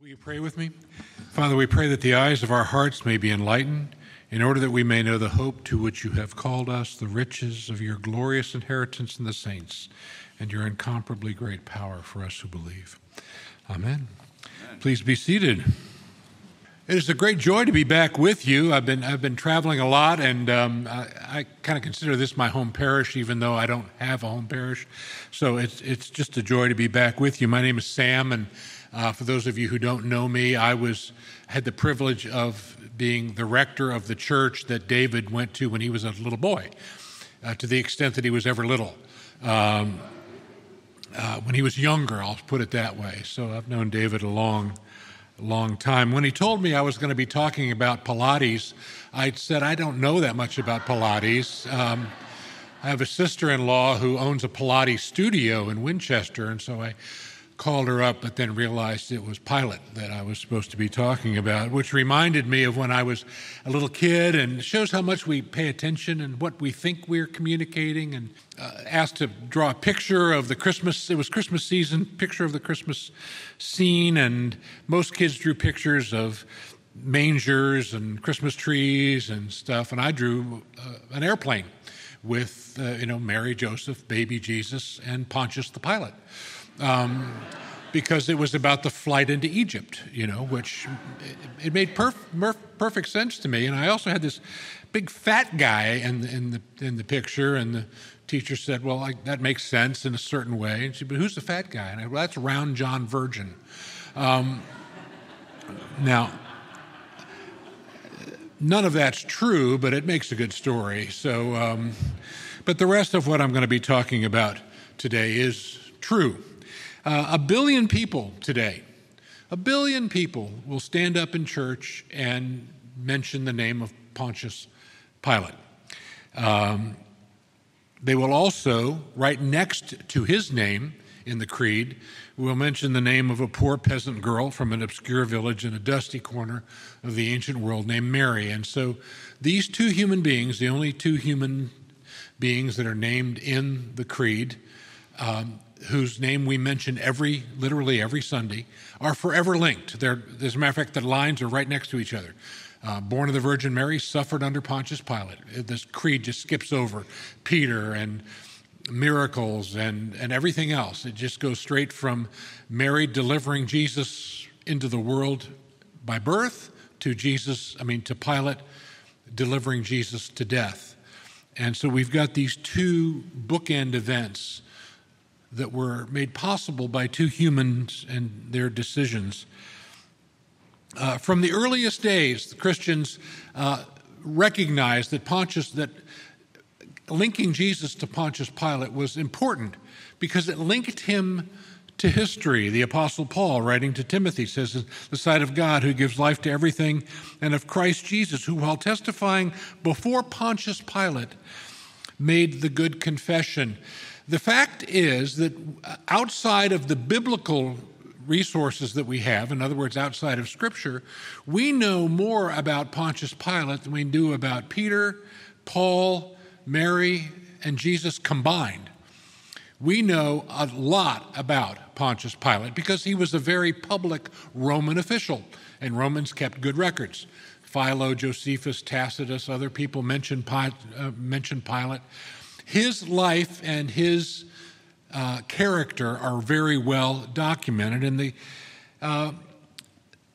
Will you pray with me? Father, we pray that the eyes of our hearts may be enlightened in order that we may know the hope to which you have called us, the riches of your glorious inheritance in the saints, and your incomparably great power for us who believe. Amen. Amen. Please be seated. It is a great joy to be back with you. I've been I've been traveling a lot, and um, I, I kind of consider this my home parish, even though I don't have a home parish. So it's it's just a joy to be back with you. My name is Sam, and uh, for those of you who don't know me, I was had the privilege of being the rector of the church that David went to when he was a little boy, uh, to the extent that he was ever little. Um, uh, when he was younger, I'll put it that way. So I've known David a long long time. When he told me I was going to be talking about Pilates, I said, I don't know that much about Pilates. Um, I have a sister in law who owns a Pilates studio in Winchester, and so I called her up, but then realized it was Pilate that I was supposed to be talking about, which reminded me of when I was a little kid and shows how much we pay attention and what we think we're communicating. And uh, asked to draw a picture of the Christmas, it was Christmas season, picture of the Christmas scene, and most kids drew pictures of mangers and Christmas trees and stuff, and I drew uh, an airplane with, uh, you know, Mary, Joseph, baby Jesus, and Pontius the Pilate um, because it was about the flight into Egypt, you know, which it, it made perf- perf- perfect sense to me. And I also had this big fat guy in the, in the, in the picture, and the teacher said, Well, I, that makes sense in a certain way. And she said, But who's the fat guy? And I well, that's Round John Virgin. Um, now, none of that's true, but it makes a good story. So, um, but the rest of what I'm going to be talking about today is true. Uh, a billion people today, a billion people will stand up in church and mention the name of Pontius Pilate. Um, they will also, right next to his name in the creed, will mention the name of a poor peasant girl from an obscure village in a dusty corner of the ancient world named Mary. And so these two human beings, the only two human beings that are named in the creed, um, whose name we mention every, literally every Sunday, are forever linked. They're, as a matter of fact, the lines are right next to each other. Uh, born of the Virgin Mary, suffered under Pontius Pilate. This creed just skips over Peter and miracles and, and everything else. It just goes straight from Mary delivering Jesus into the world by birth to Jesus, I mean, to Pilate delivering Jesus to death. And so we've got these two bookend events that were made possible by two humans and their decisions. Uh, from the earliest days, the Christians uh, recognized that Pontius, that linking Jesus to Pontius Pilate was important because it linked him to history. The Apostle Paul, writing to Timothy, says, The sight of God who gives life to everything, and of Christ Jesus, who, while testifying before Pontius Pilate, made the good confession. The fact is that outside of the biblical resources that we have, in other words, outside of Scripture, we know more about Pontius Pilate than we do about Peter, Paul, Mary, and Jesus combined. We know a lot about Pontius Pilate because he was a very public Roman official, and Romans kept good records. Philo, Josephus, Tacitus, other people mention, uh, mention Pilate. His life and his uh, character are very well documented, and the uh,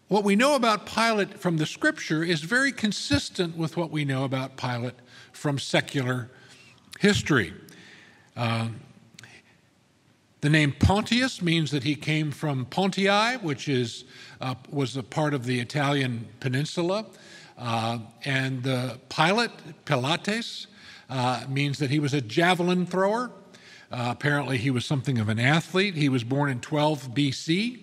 what we know about Pilate from the scripture is very consistent with what we know about Pilate from secular history. Uh, the name Pontius means that he came from Pontii, which is, uh, was a part of the Italian peninsula. Uh, and the Pilate, Pilates, uh, means that he was a javelin thrower. Uh, apparently, he was something of an athlete. He was born in 12 BC.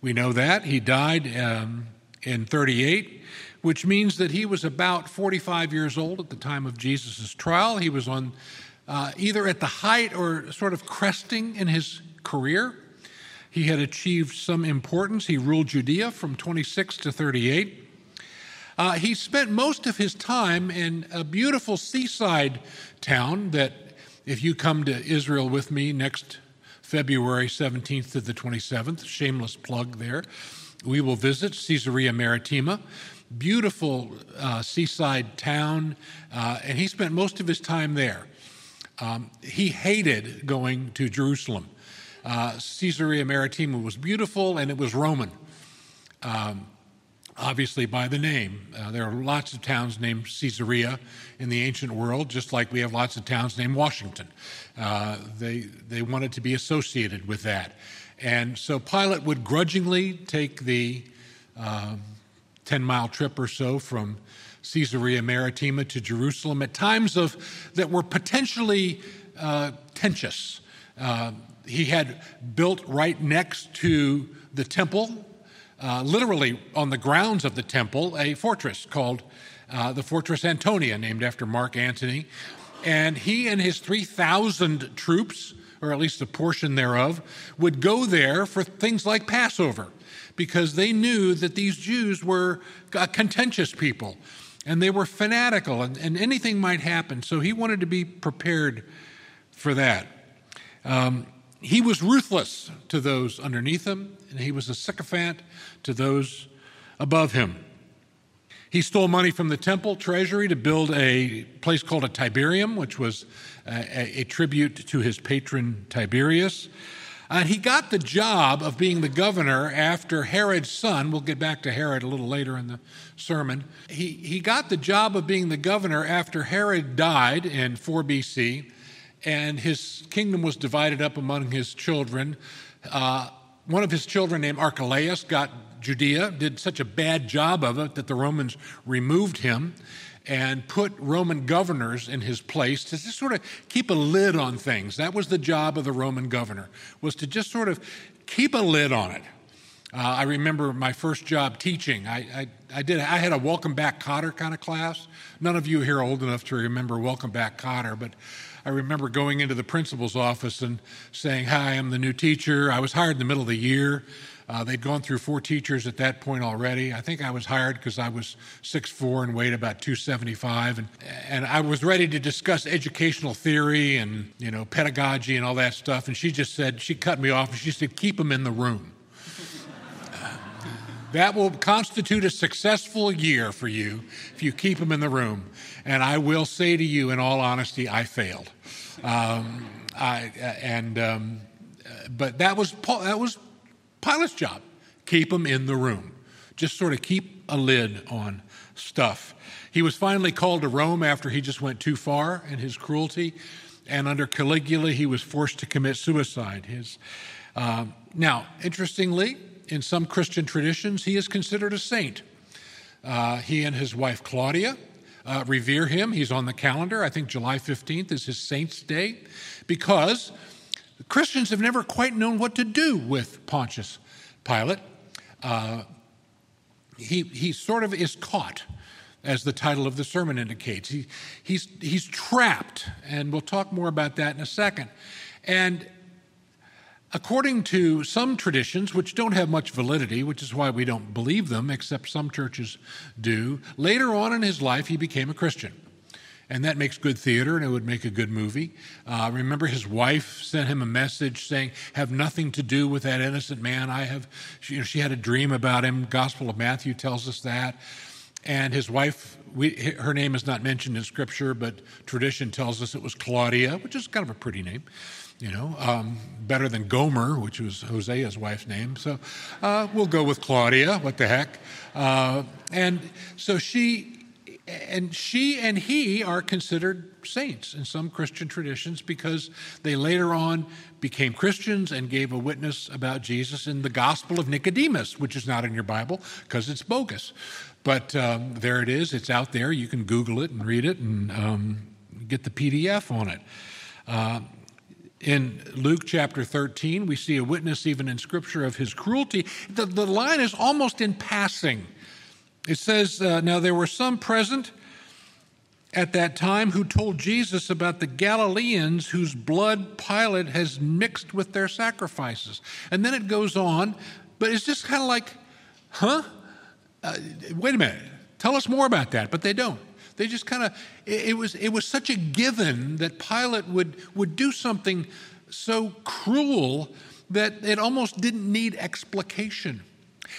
We know that. He died um, in 38, which means that he was about 45 years old at the time of Jesus' trial. He was on uh, either at the height or sort of cresting in his career. He had achieved some importance. He ruled Judea from 26 to 38. Uh, he spent most of his time in a beautiful seaside town that, if you come to Israel with me next February 17th to the 27th, shameless plug there, we will visit Caesarea Maritima, beautiful uh, seaside town, uh, and he spent most of his time there. Um, he hated going to Jerusalem. Uh, Caesarea Maritima was beautiful and it was Roman. Um, obviously, by the name. Uh, there are lots of towns named Caesarea in the ancient world, just like we have lots of towns named Washington. Uh, they, they wanted to be associated with that. And so Pilate would grudgingly take the um, 10 mile trip or so from Caesarea Maritima to Jerusalem at times of that were potentially uh, tenuous. Uh, he had built right next to the temple, uh, literally on the grounds of the temple, a fortress called uh, the Fortress Antonia, named after Mark Antony. And he and his 3,000 troops, or at least a portion thereof, would go there for things like Passover because they knew that these Jews were a contentious people and they were fanatical and, and anything might happen. So he wanted to be prepared for that. Um, he was ruthless to those underneath him, and he was a sycophant to those above him. He stole money from the temple treasury to build a place called a Tiberium, which was a, a tribute to his patron Tiberius. And he got the job of being the governor after Herod's son, we'll get back to Herod a little later in the sermon. He, he got the job of being the governor after Herod died in 4 BC and his kingdom was divided up among his children. Uh, one of his children, named Archelaus, got Judea, did such a bad job of it that the Romans removed him and put Roman governors in his place to just sort of keep a lid on things. That was the job of the Roman governor, was to just sort of keep a lid on it. Uh, I remember my first job teaching. I, I, I, did. I had a Welcome Back Kotter kind of class. None of you here are old enough to remember Welcome Back Kotter, but I remember going into the principal's office and saying, Hi, I'm the new teacher. I was hired in the middle of the year. Uh, they'd gone through four teachers at that point already. I think I was hired because I was 6'4 and weighed about 275. And, and I was ready to discuss educational theory and, you know, pedagogy and all that stuff. And she just said, she cut me off and she said, keep them in the room. That will constitute a successful year for you if you keep them in the room. And I will say to you, in all honesty, I failed. Um, I, and um, but that was that was Pilate's job. Keep them in the room. Just sort of keep a lid on stuff. He was finally called to Rome after he just went too far in his cruelty, and under Caligula, he was forced to commit suicide. His uh, now, interestingly, in some Christian traditions, he is considered a saint. Uh, he and his wife Claudia uh, revere him. He's on the calendar. I think July 15th is his saint's day because Christians have never quite known what to do with Pontius Pilate. Uh, he, he sort of is caught, as the title of the sermon indicates. He, he's, he's trapped, and we'll talk more about that in a second. And According to some traditions, which don't have much validity, which is why we don't believe them, except some churches do, later on in his life he became a Christian. And that makes good theater and it would make a good movie. Uh, remember, his wife sent him a message saying, Have nothing to do with that innocent man. I have, you know, she had a dream about him. Gospel of Matthew tells us that. And his wife, we, her name is not mentioned in Scripture, but tradition tells us it was Claudia, which is kind of a pretty name you know, um, better than Gomer, which was Hosea's wife's name. So uh, we'll go with Claudia. What the heck? Uh, and so she and she and he are considered saints in some Christian traditions because they later on became Christians and gave a witness about Jesus in the Gospel of Nicodemus, which is not in your Bible because it's bogus. But um, there it is. It's out there. You can Google it and read it and um, get the PDF on it. Uh, in Luke chapter 13, we see a witness even in Scripture of his cruelty. The, the line is almost in passing. It says, uh, Now there were some present at that time who told Jesus about the Galileans whose blood Pilate has mixed with their sacrifices. And then it goes on, but it's just kind of like, huh? Uh, wait a minute, tell us more about that. But they don't. They just kind of, it, it, was, it was such a given that Pilate would, would do something so cruel that it almost didn't need explication.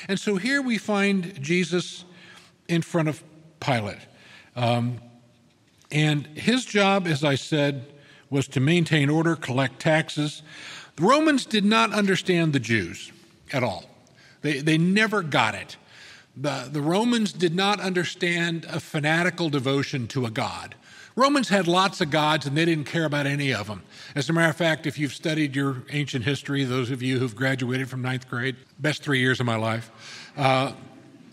And so here we find Jesus in front of Pilate. Um, and his job, as I said, was to maintain order, collect taxes. The Romans did not understand the Jews at all, they, they never got it. The, the Romans did not understand a fanatical devotion to a god. Romans had lots of gods and they didn't care about any of them. As a matter of fact, if you've studied your ancient history, those of you who've graduated from ninth grade, best three years of my life, uh,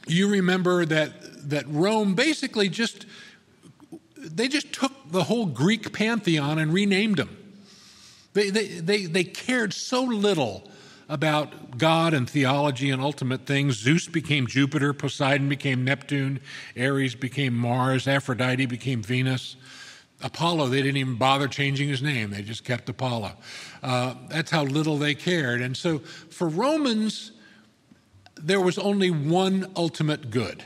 you remember that, that Rome basically just, they just took the whole Greek pantheon and renamed them. They, they, they, they cared so little about God and theology and ultimate things. Zeus became Jupiter, Poseidon became Neptune, Ares became Mars, Aphrodite became Venus. Apollo, they didn't even bother changing his name, they just kept Apollo. Uh, that's how little they cared. And so for Romans, there was only one ultimate good,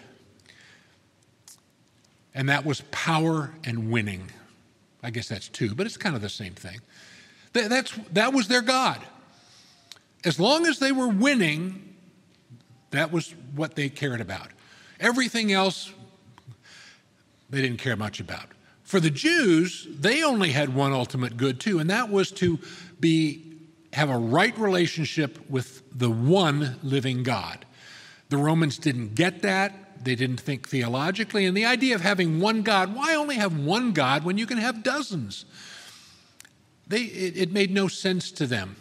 and that was power and winning. I guess that's two, but it's kind of the same thing. That, that's, that was their God. As long as they were winning, that was what they cared about. Everything else, they didn't care much about. For the Jews, they only had one ultimate good too, and that was to be have a right relationship with the one living God. The Romans didn't get that. They didn't think theologically. And the idea of having one God, why only have one God when you can have dozens? They, it, it made no sense to them.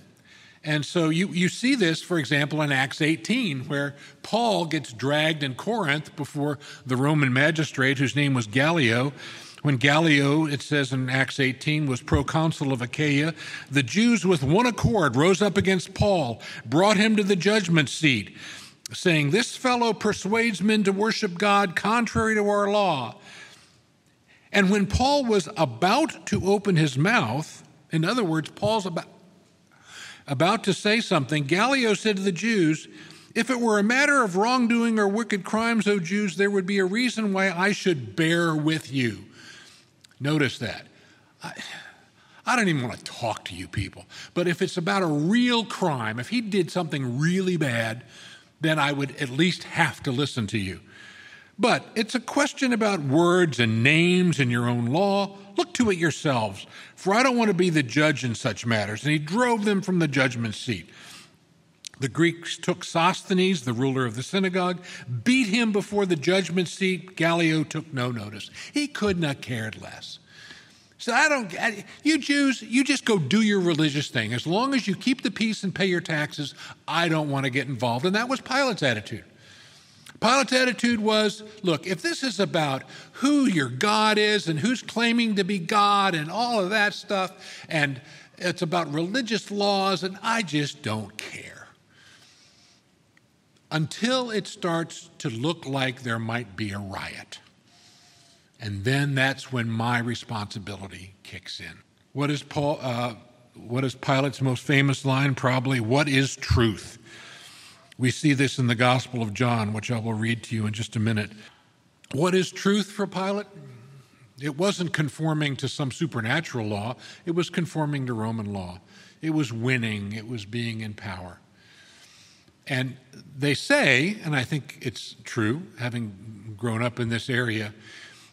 And so you, you see this, for example, in Acts 18, where Paul gets dragged in Corinth before the Roman magistrate whose name was Gallio. When Gallio, it says in Acts 18, was proconsul of Achaia, the Jews with one accord rose up against Paul, brought him to the judgment seat, saying, This fellow persuades men to worship God contrary to our law. And when Paul was about to open his mouth, in other words, Paul's about, about to say something, Gallio said to the Jews, If it were a matter of wrongdoing or wicked crimes, O Jews, there would be a reason why I should bear with you. Notice that. I, I don't even want to talk to you people. But if it's about a real crime, if he did something really bad, then I would at least have to listen to you. But it's a question about words and names in your own law. Look to it yourselves, for I don't want to be the judge in such matters. And he drove them from the judgment seat. The Greeks took Sosthenes, the ruler of the synagogue, beat him before the judgment seat. Gallio took no notice. He couldn't have cared less. So I don't, you Jews, you just go do your religious thing. As long as you keep the peace and pay your taxes, I don't want to get involved. And that was Pilate's attitude. Pilate's attitude was look, if this is about who your God is and who's claiming to be God and all of that stuff, and it's about religious laws, and I just don't care. Until it starts to look like there might be a riot. And then that's when my responsibility kicks in. What is, Paul, uh, what is Pilate's most famous line? Probably, what is truth? We see this in the Gospel of John, which I will read to you in just a minute. What is truth for Pilate? It wasn't conforming to some supernatural law, it was conforming to Roman law. It was winning, it was being in power. And they say, and I think it's true, having grown up in this area,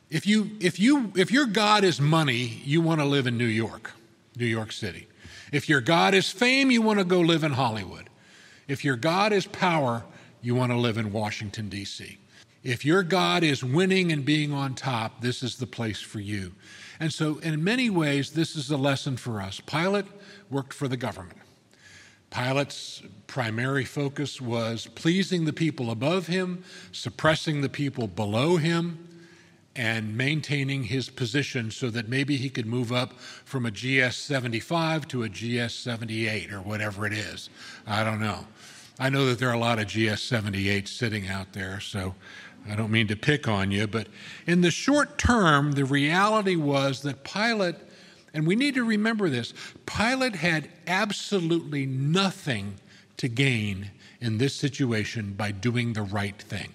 if you if you if your God is money, you want to live in New York, New York City. If your God is fame, you want to go live in Hollywood. If your God is power, you want to live in Washington, D.C. If your God is winning and being on top, this is the place for you. And so, in many ways, this is a lesson for us. Pilate worked for the government. Pilate's primary focus was pleasing the people above him, suppressing the people below him, and maintaining his position so that maybe he could move up from a GS 75 to a GS 78 or whatever it is. I don't know. I know that there are a lot of GS 78s sitting out there, so I don't mean to pick on you, but in the short term, the reality was that Pilate, and we need to remember this, Pilate had absolutely nothing to gain in this situation by doing the right thing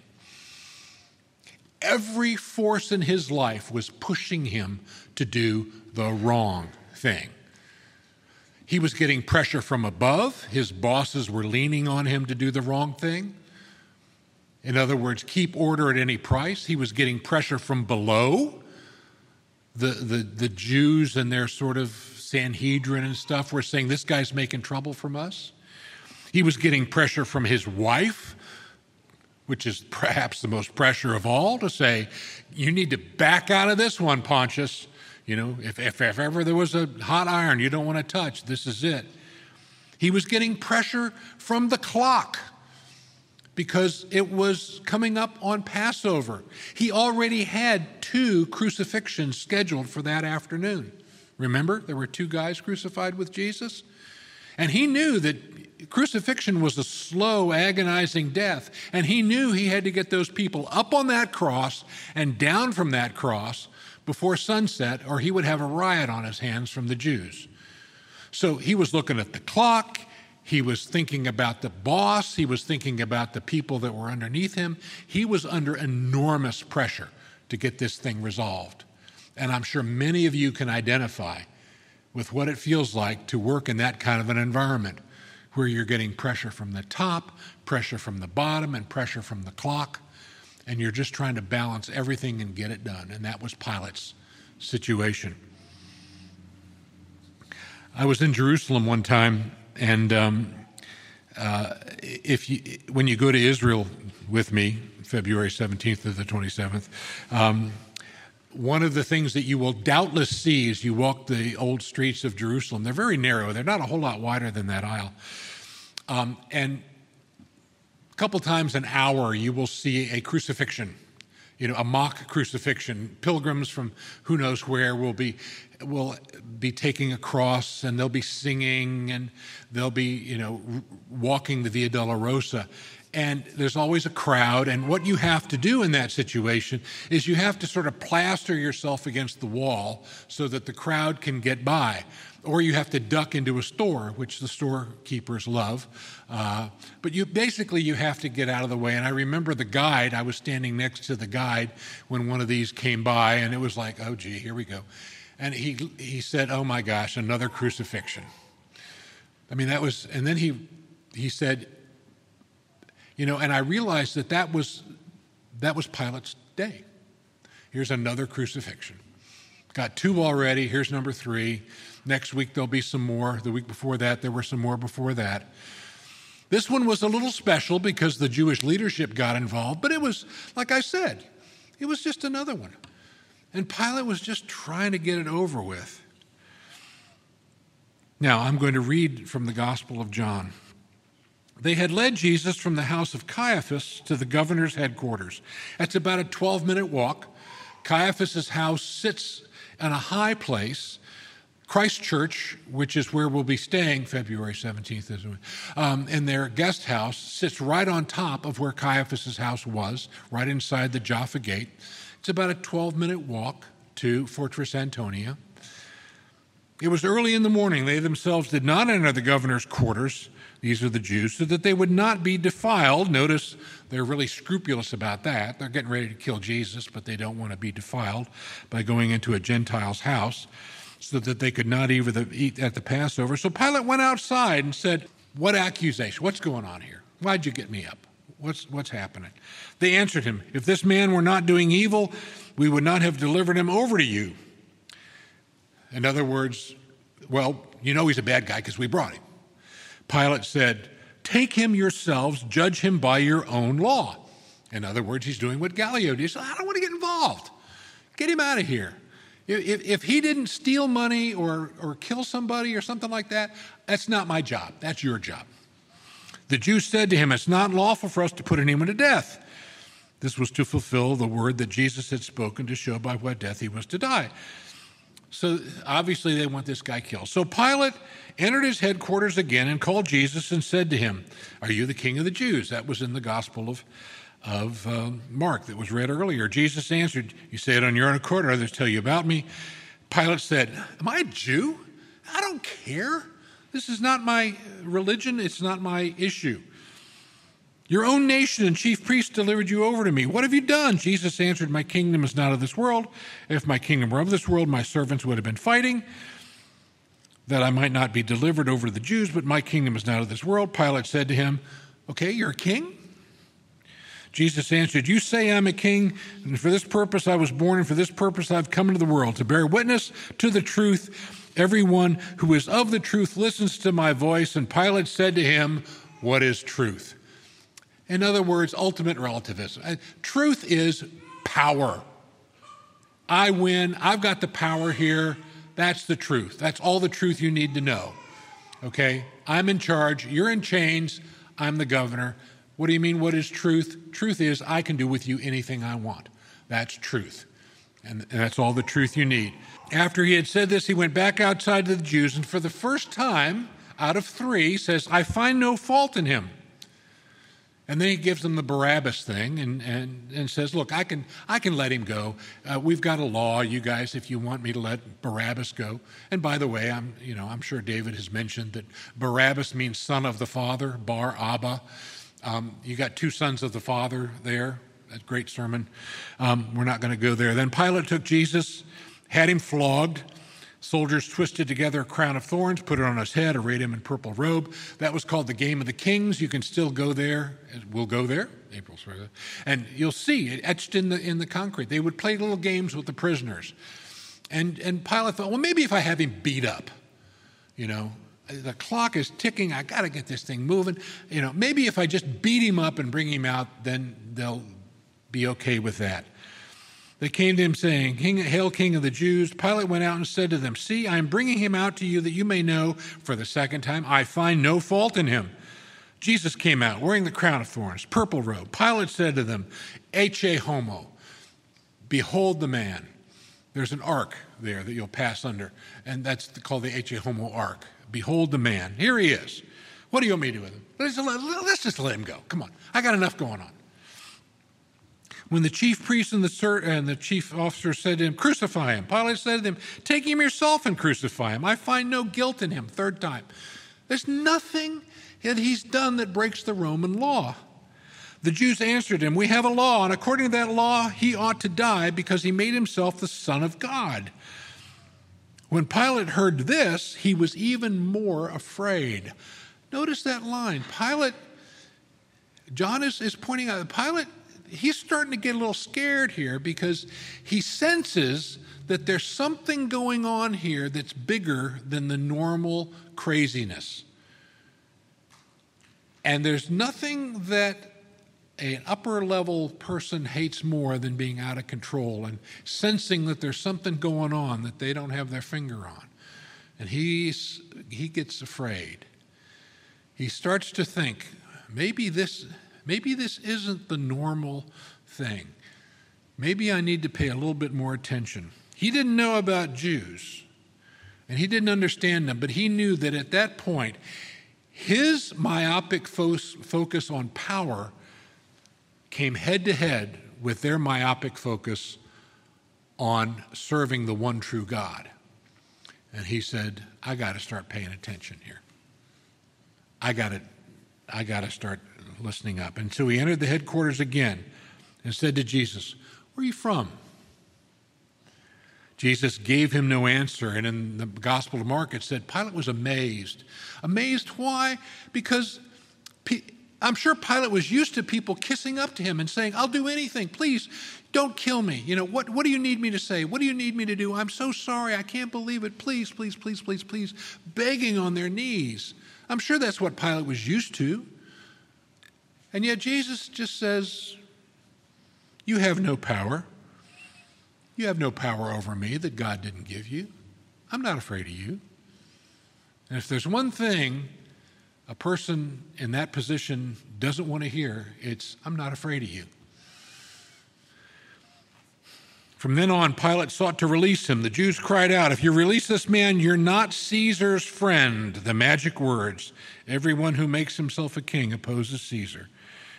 every force in his life was pushing him to do the wrong thing. He was getting pressure from above, his bosses were leaning on him to do the wrong thing. In other words, keep order at any price. He was getting pressure from below. The, the, the Jews and their sort of Sanhedrin and stuff were saying, This guy's making trouble from us. He was getting pressure from his wife, which is perhaps the most pressure of all, to say, You need to back out of this one, Pontius. You know, if, if, if ever there was a hot iron you don't want to touch, this is it. He was getting pressure from the clock because it was coming up on Passover. He already had two crucifixions scheduled for that afternoon. Remember, there were two guys crucified with Jesus? And he knew that crucifixion was a slow, agonizing death. And he knew he had to get those people up on that cross and down from that cross before sunset, or he would have a riot on his hands from the Jews. So he was looking at the clock. He was thinking about the boss. He was thinking about the people that were underneath him. He was under enormous pressure to get this thing resolved. And I'm sure many of you can identify with what it feels like to work in that kind of an environment where you're getting pressure from the top, pressure from the bottom, and pressure from the clock. And you're just trying to balance everything and get it done. And that was Pilate's situation. I was in Jerusalem one time and um, uh, if you, when you go to Israel with me, February 17th to the 27th, um, one of the things that you will doubtless see as you walk the old streets of Jerusalem, they're very narrow, they're not a whole lot wider than that aisle. Um, and a couple times an hour, you will see a crucifixion you know, a mock crucifixion. Pilgrims from who knows where will be will be taking a cross and they'll be singing and they'll be, you know, walking the Via Dolorosa. And there's always a crowd. And what you have to do in that situation is you have to sort of plaster yourself against the wall so that the crowd can get by or you have to duck into a store, which the storekeepers love. Uh, but you basically you have to get out of the way. And I remember the guide. I was standing next to the guide when one of these came by, and it was like, oh gee, here we go. And he he said, oh my gosh, another crucifixion. I mean that was, and then he he said, you know, and I realized that that was that was Pilate's day. Here's another crucifixion. Got two already. Here's number three. Next week, there'll be some more. The week before that, there were some more before that. This one was a little special because the Jewish leadership got involved, but it was, like I said, it was just another one. And Pilate was just trying to get it over with. Now, I'm going to read from the Gospel of John. They had led Jesus from the house of Caiaphas to the governor's headquarters. That's about a 12 minute walk. Caiaphas's house sits on a high place Christ Church, which is where we'll be staying February 17th, um, in their guest house, sits right on top of where Caiaphas's house was, right inside the Jaffa Gate. It's about a 12 minute walk to Fortress Antonia. It was early in the morning. They themselves did not enter the governor's quarters, these are the Jews, so that they would not be defiled. Notice they're really scrupulous about that. They're getting ready to kill Jesus, but they don't want to be defiled by going into a Gentile's house so that they could not even eat at the Passover. So Pilate went outside and said, What accusation? What's going on here? Why'd you get me up? What's, what's happening? They answered him, If this man were not doing evil, we would not have delivered him over to you. In other words, well, you know he's a bad guy because we brought him. Pilate said, Take him yourselves, judge him by your own law. In other words, he's doing what Gallio did. He said, I don't want to get involved. Get him out of here. If, if he didn't steal money or, or kill somebody or something like that, that's not my job. That's your job. The Jews said to him, It's not lawful for us to put anyone to death. This was to fulfill the word that Jesus had spoken to show by what death he was to die. So obviously they want this guy killed. So Pilate entered his headquarters again and called Jesus and said to him, Are you the king of the Jews? That was in the Gospel of of uh, Mark that was read earlier. Jesus answered, You say it on your own accord, others tell you about me. Pilate said, Am I a Jew? I don't care. This is not my religion, it's not my issue. Your own nation and chief priests delivered you over to me. What have you done? Jesus answered, My kingdom is not of this world. If my kingdom were of this world, my servants would have been fighting that I might not be delivered over to the Jews, but my kingdom is not of this world. Pilate said to him, Okay, you're a king? Jesus answered, You say I'm a king, and for this purpose I was born, and for this purpose I've come into the world, to bear witness to the truth. Everyone who is of the truth listens to my voice. And Pilate said to him, What is truth? In other words, ultimate relativism. Truth is power. I win. I've got the power here. That's the truth. That's all the truth you need to know. Okay? I'm in charge. You're in chains. I'm the governor. What do you mean, what is truth? Truth is, I can do with you anything I want. That's truth. And, that's all the truth you need. After he had said this, he went back outside to the Jews, and for the first time out of three, says, I find no fault in him. And then he gives them the Barabbas thing and, and, and says, Look, I can, I can let him go. Uh, we've got a law, you guys, if you want me to let Barabbas go. And by the way, I'm, you know, I'm sure David has mentioned that Barabbas means son of the father, Bar Abba. Um, you got two sons of the father there. A great sermon. Um, we're not going to go there. Then Pilate took Jesus, had him flogged Soldiers twisted together a crown of thorns, put it on his head, arrayed him in purple robe. That was called the Game of the Kings. You can still go there. We'll go there. April, sorry. And you'll see it etched in the in the concrete. They would play little games with the prisoners. And and Pilate thought, well, maybe if I have him beat up, you know, the clock is ticking. I got to get this thing moving. You know, maybe if I just beat him up and bring him out, then they'll be okay with that. They came to him saying, King, Hail, King of the Jews. Pilate went out and said to them, See, I am bringing him out to you that you may know for the second time, I find no fault in him. Jesus came out wearing the crown of thorns, purple robe. Pilate said to them, Ecce homo, behold the man. There's an ark there that you'll pass under, and that's called the Ecce homo ark. Behold the man. Here he is. What do you want me to do with him? Let's, let's just let him go. Come on. I got enough going on. When the chief priest and the, and the chief officer said to him, Crucify him, Pilate said to them, Take him yourself and crucify him. I find no guilt in him. Third time. There's nothing that he's done that breaks the Roman law. The Jews answered him, We have a law, and according to that law, he ought to die because he made himself the Son of God. When Pilate heard this, he was even more afraid. Notice that line. Pilate, John is, is pointing out, Pilate he's starting to get a little scared here because he senses that there's something going on here that's bigger than the normal craziness. And there's nothing that an upper level person hates more than being out of control and sensing that there's something going on that they don't have their finger on. And he's, he gets afraid. He starts to think, maybe this, Maybe this isn't the normal thing. Maybe I need to pay a little bit more attention. He didn't know about Jews, and he didn't understand them, but he knew that at that point, his myopic fo- focus on power came head to head with their myopic focus on serving the one true God. And he said, I got to start paying attention here. I got to I got to start listening up. And so he entered the headquarters again and said to Jesus, Where are you from? Jesus gave him no answer. And in the Gospel of Mark, it said Pilate was amazed. Amazed why? Because I'm sure Pilate was used to people kissing up to him and saying, I'll do anything. Please don't kill me. You know, what, what do you need me to say? What do you need me to do? I'm so sorry. I can't believe it. Please, please, please, please, please. Begging on their knees. I'm sure that's what Pilate was used to. And yet Jesus just says, You have no power. You have no power over me that God didn't give you. I'm not afraid of you. And if there's one thing a person in that position doesn't want to hear, it's, I'm not afraid of you. From then on, Pilate sought to release him. The Jews cried out, If you release this man, you're not Caesar's friend. The magic words Everyone who makes himself a king opposes Caesar.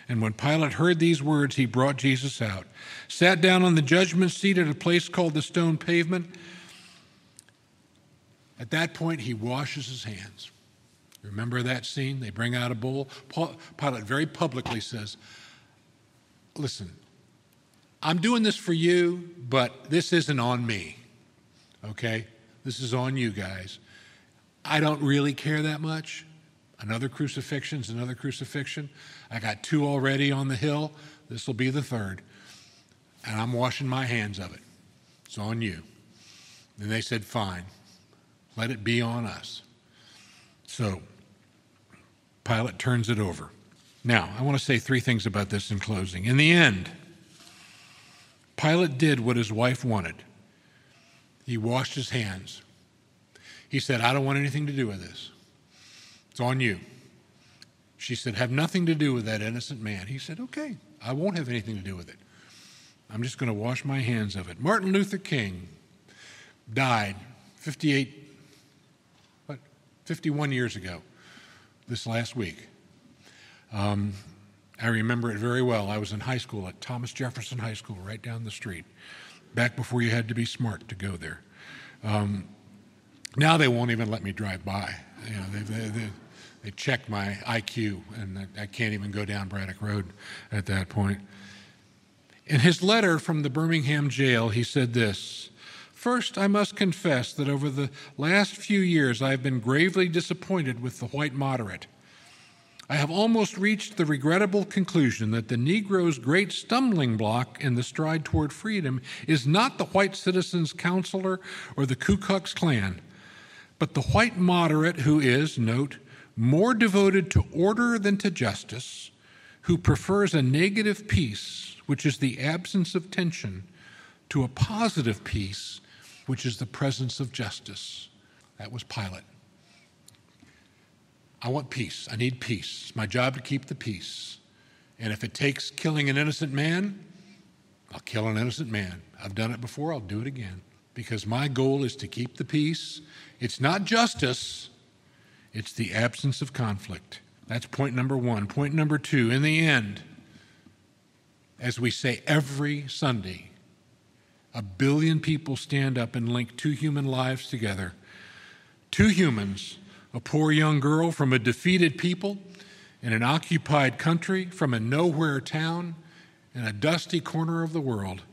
And when Pilate heard these words, he brought Jesus out, sat down on the judgment seat at a place called the stone pavement. At that point, he washes his hands. Remember that scene? They bring out a bowl. Pilate very publicly says, Listen, I'm doing this for you, but this isn't on me. Okay? This is on you guys. I don't really care that much. Another crucifixion's another crucifixion. I got two already on the hill, This will be the third. And I'm washing my hands of it. It's on you. And they said, Fine. Let it be on us. So Pilate turns it over. Now, I want to say three things about this in closing. In the end, Pilate did what his wife wanted. He washed his hands. He said, I don't want anything to do with this. It's on you. She said, Have nothing to do with that innocent man. He said, Okay, I won't have anything to do with it. I'm just going to wash my hands of it. Martin Luther King died 58, what, 51 years ago, this last week. Um, I remember it very well. I was in high school at Thomas Jefferson High School, right down the street, back before you had to be smart to go there. Um, now they won't even let me drive by. You know, they, they, they, they check my IQ, and I can't even go down Braddock Road at that point. In his letter from the Birmingham jail, he said this First, I must confess that over the last few years I have been gravely disappointed with the white moderate. I have almost reached the regrettable conclusion that the Negro's great stumbling block in the stride toward freedom is not the white citizens' counselor or the Ku Klux Klan, but the white moderate who is, note, more devoted to order than to justice, who prefers a negative peace, which is the absence of tension, to a positive peace, which is the presence of justice. That was Pilate. I want peace. I need peace. It's my job to keep the peace. And if it takes killing an innocent man, I'll kill an innocent man. I've done it before, I'll do it again. Because my goal is to keep the peace. It's not justice, it's the absence of conflict. That's point number one. Point number two, in the end, as we say every Sunday, a billion people stand up and link two human lives together. Two humans, a poor young girl from a defeated people in an occupied country, from a nowhere town in a dusty corner of the world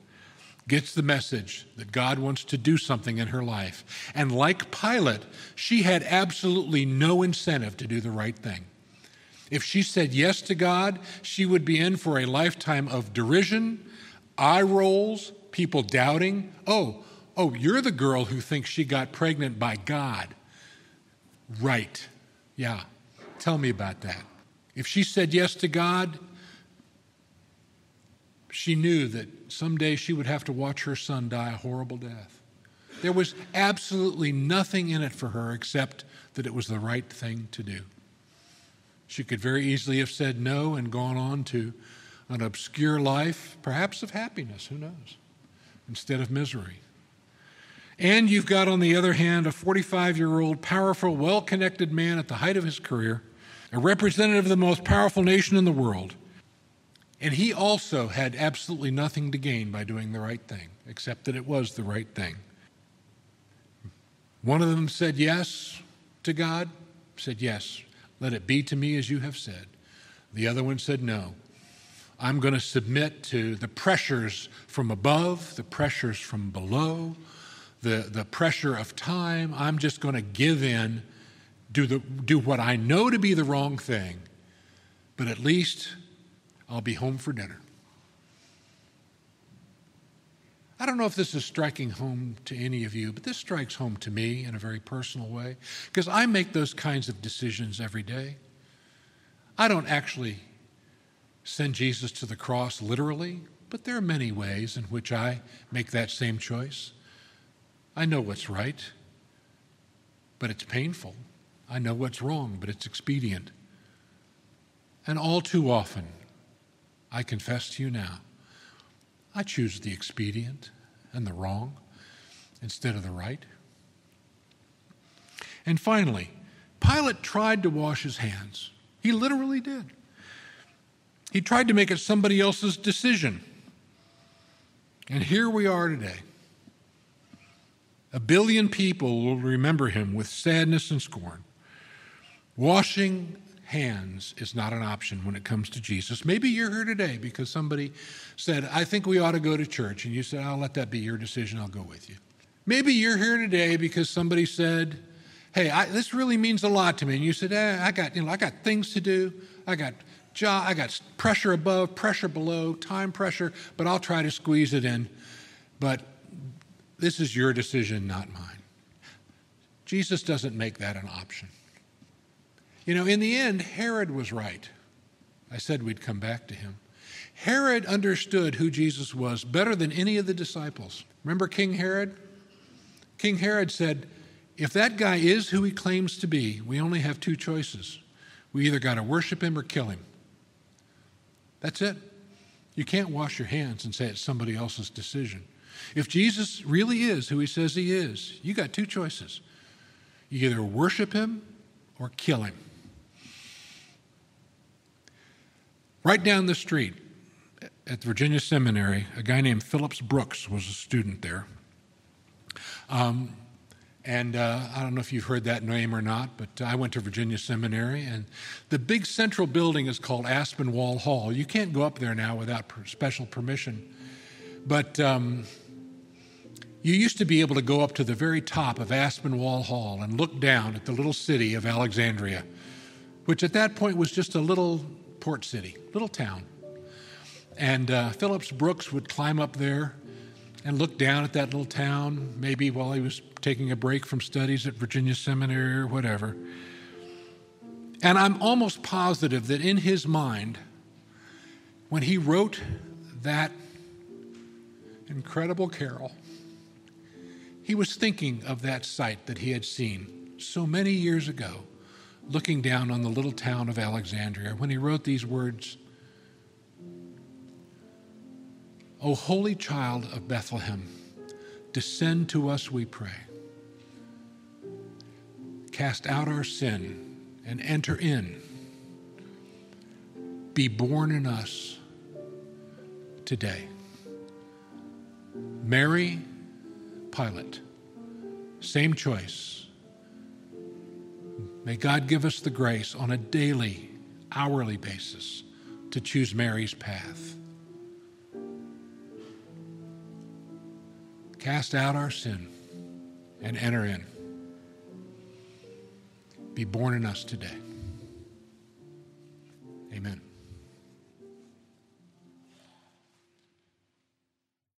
gets the message that God wants to do something in her life. And like Pilate, she had absolutely no incentive to do the right thing. If she said yes to God, she would be in for a lifetime of derision, eye rolls, people doubting. Oh, oh, you're the girl who thinks she got pregnant by God. Right. Yeah. Tell me about that. If she said yes to God, she knew that someday she would have to watch her son die a horrible death. There was absolutely nothing in it for her except that it was the right thing to do. She could very easily have said no and gone on to an obscure life, perhaps of happiness, who knows, instead of misery. And you've got, on the other hand, a 45 year old, powerful, well connected man at the height of his career, a representative of the most powerful nation in the world and he also had absolutely nothing to gain by doing the right thing, except that it was the right thing. One of them said yes to God, said, Yes, let it be to me as you have said. The other one said, No. I'm going to submit to the pressures from above, the pressures from below, the, the pressure of time. I'm just going to give in, do, the, do what I know to be the wrong thing, but at least I'll be home for dinner. I don't know if this is striking home to any of you, but this strikes home to me in a very personal way because I make those kinds of decisions every day. I don't actually send Jesus to the cross literally, but there are many ways in which I make that same choice. I know what's right, but it's painful. I know what's wrong, but it's expedient. And all too often, I confess to you now, I choose the expedient and the wrong instead of the right. And finally, Pilate tried to wash his hands. He literally did. He tried to make it somebody else's decision. And here we are today. A billion people will remember him with sadness and scorn, washing hands is not an option when it comes to Jesus. Maybe you're here today because somebody said, I think we ought to go to church. And you said, I'll let that be your decision. I'll go with you. Maybe you're here today because somebody said, Hey, I, this really means a lot to me. And you said, eh, I got, you know, I got things to do. I got job, I got pressure above, pressure below, time pressure, but I'll try to squeeze it in. But this is your decision, not mine. Jesus doesn't make that an option. You know, in the end, Herod was right. I said we'd come back to him. Herod understood who Jesus was better than any of the disciples. Remember King Herod? King Herod said, if that guy is who he claims to be, we only have two choices. We either got to worship him or kill him. That's it. You can't wash your hands and say it's somebody else's decision. If Jesus really is who he says he is, you got two choices. You either worship him or kill him. Right down the street at Virginia Seminary, a guy named Phillips Brooks was a student there. Um, and uh, I don't know if you've heard that name or not, but I went to Virginia Seminary, and the big central building is called Aspinwall Hall. You can't go up there now without special permission. But um, you used to be able to go up to the very top of Aspinwall Hall and look down at the little city of Alexandria, which at that point was just a little port city, little town. And uh, Phillips Brooks would climb up there and look down at that little town, maybe while he was taking a break from studies at Virginia Seminary or whatever. And I'm almost positive that in his mind, when he wrote that incredible carol, he was thinking of that sight that he had seen so many years ago, looking down on the little town of Alexandria, when he wrote these words O holy child of Bethlehem, descend to us, we pray. Cast out our sin and enter in. Be born in us today. Mary, Pilate, same choice. May God give us the grace on a daily, hourly basis to choose Mary's path. Cast out our sin and enter in. Be born in us today. Amen.